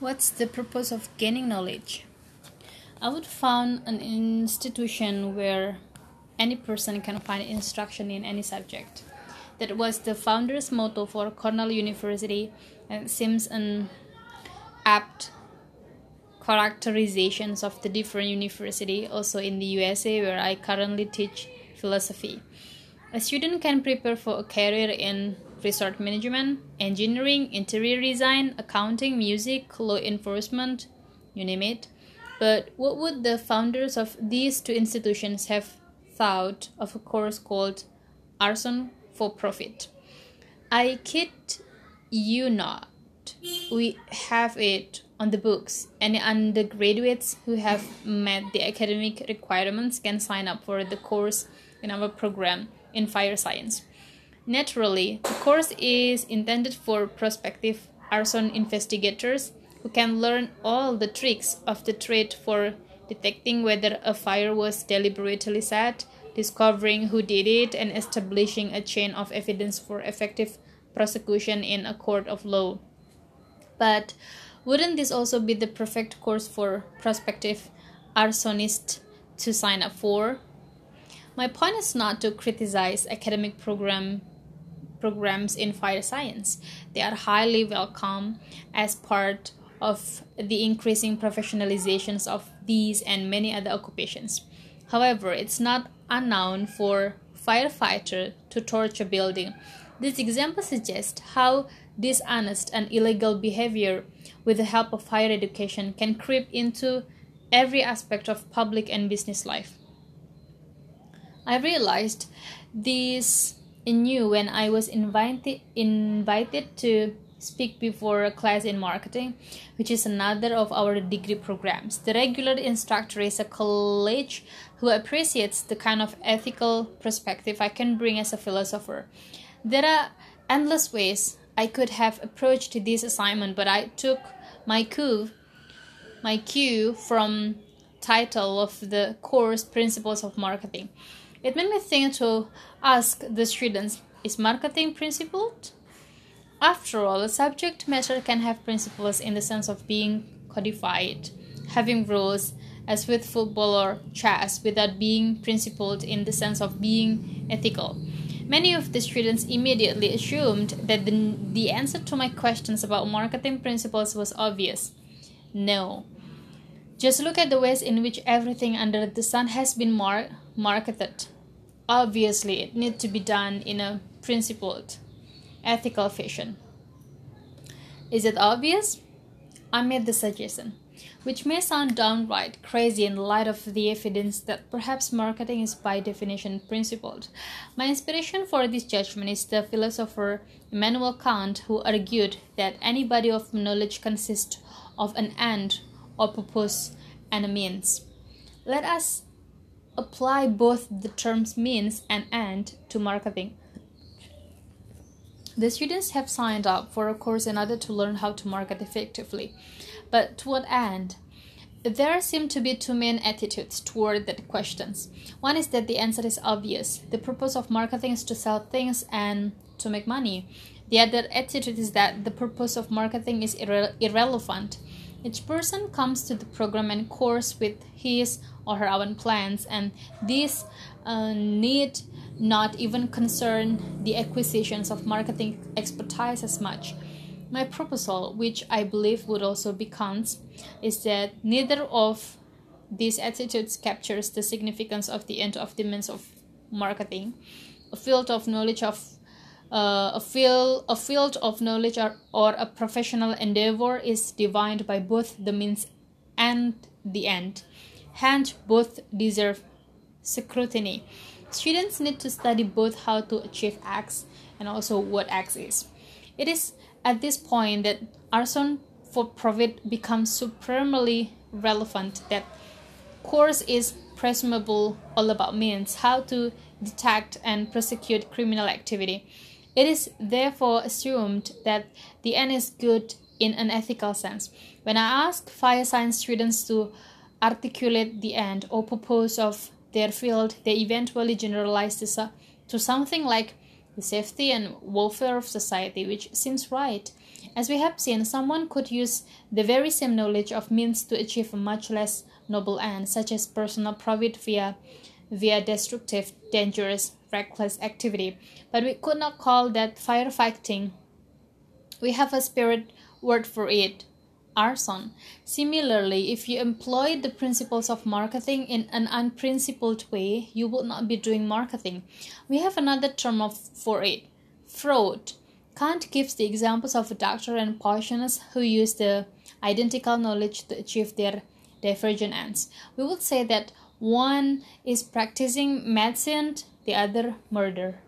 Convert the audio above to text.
What's the purpose of gaining knowledge? I would found an institution where any person can find instruction in any subject. That was the founder's motto for Cornell University and seems an apt characterizations of the different university also in the USA where I currently teach philosophy. A student can prepare for a career in resort management, engineering, interior design, accounting, music, law enforcement, you name it. But what would the founders of these two institutions have thought of a course called Arson for Profit? I kid you not. We have it on the books. Any undergraduates who have met the academic requirements can sign up for the course in our program in fire science. Naturally, the course is intended for prospective arson investigators who can learn all the tricks of the trade for detecting whether a fire was deliberately set, discovering who did it, and establishing a chain of evidence for effective prosecution in a court of law. But wouldn't this also be the perfect course for prospective arsonists to sign up for? My point is not to criticize academic program programs in fire science. They are highly welcome as part of the increasing professionalizations of these and many other occupations. However, it's not unknown for firefighter to torch a building. This example suggests how dishonest and illegal behavior with the help of higher education can creep into every aspect of public and business life. I realized this new when I was invited invited to speak before a class in marketing, which is another of our degree programs. The regular instructor is a college who appreciates the kind of ethical perspective I can bring as a philosopher. There are endless ways I could have approached this assignment, but I took my cue, my cue from title of the course Principles of Marketing. It made me think to ask the students is marketing principled? After all, a subject matter can have principles in the sense of being codified, having rules, as with football or chess, without being principled in the sense of being ethical. Many of the students immediately assumed that the, the answer to my questions about marketing principles was obvious. No. Just look at the ways in which everything under the sun has been mar- marketed. Obviously, it needs to be done in a principled, ethical fashion. Is it obvious? I made the suggestion, which may sound downright crazy in light of the evidence that perhaps marketing is by definition principled. My inspiration for this judgment is the philosopher Immanuel Kant, who argued that any body of knowledge consists of an end or purpose and a means. Let us apply both the terms means and end to marketing. The students have signed up for a course in order to learn how to market effectively. But to what end? There seem to be two main attitudes toward the questions. One is that the answer is obvious. The purpose of marketing is to sell things and to make money. The other attitude is that the purpose of marketing is irre- irrelevant. Each person comes to the program and course with his or her own plans, and these uh, need not even concern the acquisitions of marketing expertise as much. My proposal, which I believe would also be Kant's, is that neither of these attitudes captures the significance of the end of the means of marketing, a field of knowledge of uh, a field a field of knowledge or, or a professional endeavor is defined by both the means and the end. Hence, both deserve scrutiny. Students need to study both how to achieve X and also what X is. It is at this point that arson for profit becomes supremely relevant that course is presumable all about means how to detect and prosecute criminal activity it is therefore assumed that the end is good in an ethical sense. When I ask fire science students to articulate the end or purpose of their field, they eventually generalize this uh, to something like the safety and welfare of society, which seems right. As we have seen, someone could use the very same knowledge of means to achieve a much less noble end, such as personal profit via via destructive, dangerous, reckless activity. But we could not call that firefighting. We have a spirit word for it arson. Similarly, if you employ the principles of marketing in an unprincipled way, you would not be doing marketing. We have another term of, for it fraud. Kant gives the examples of a doctor and poisoners who use the identical knowledge to achieve their divergent ends. We would say that one is practicing medicine, the other murder.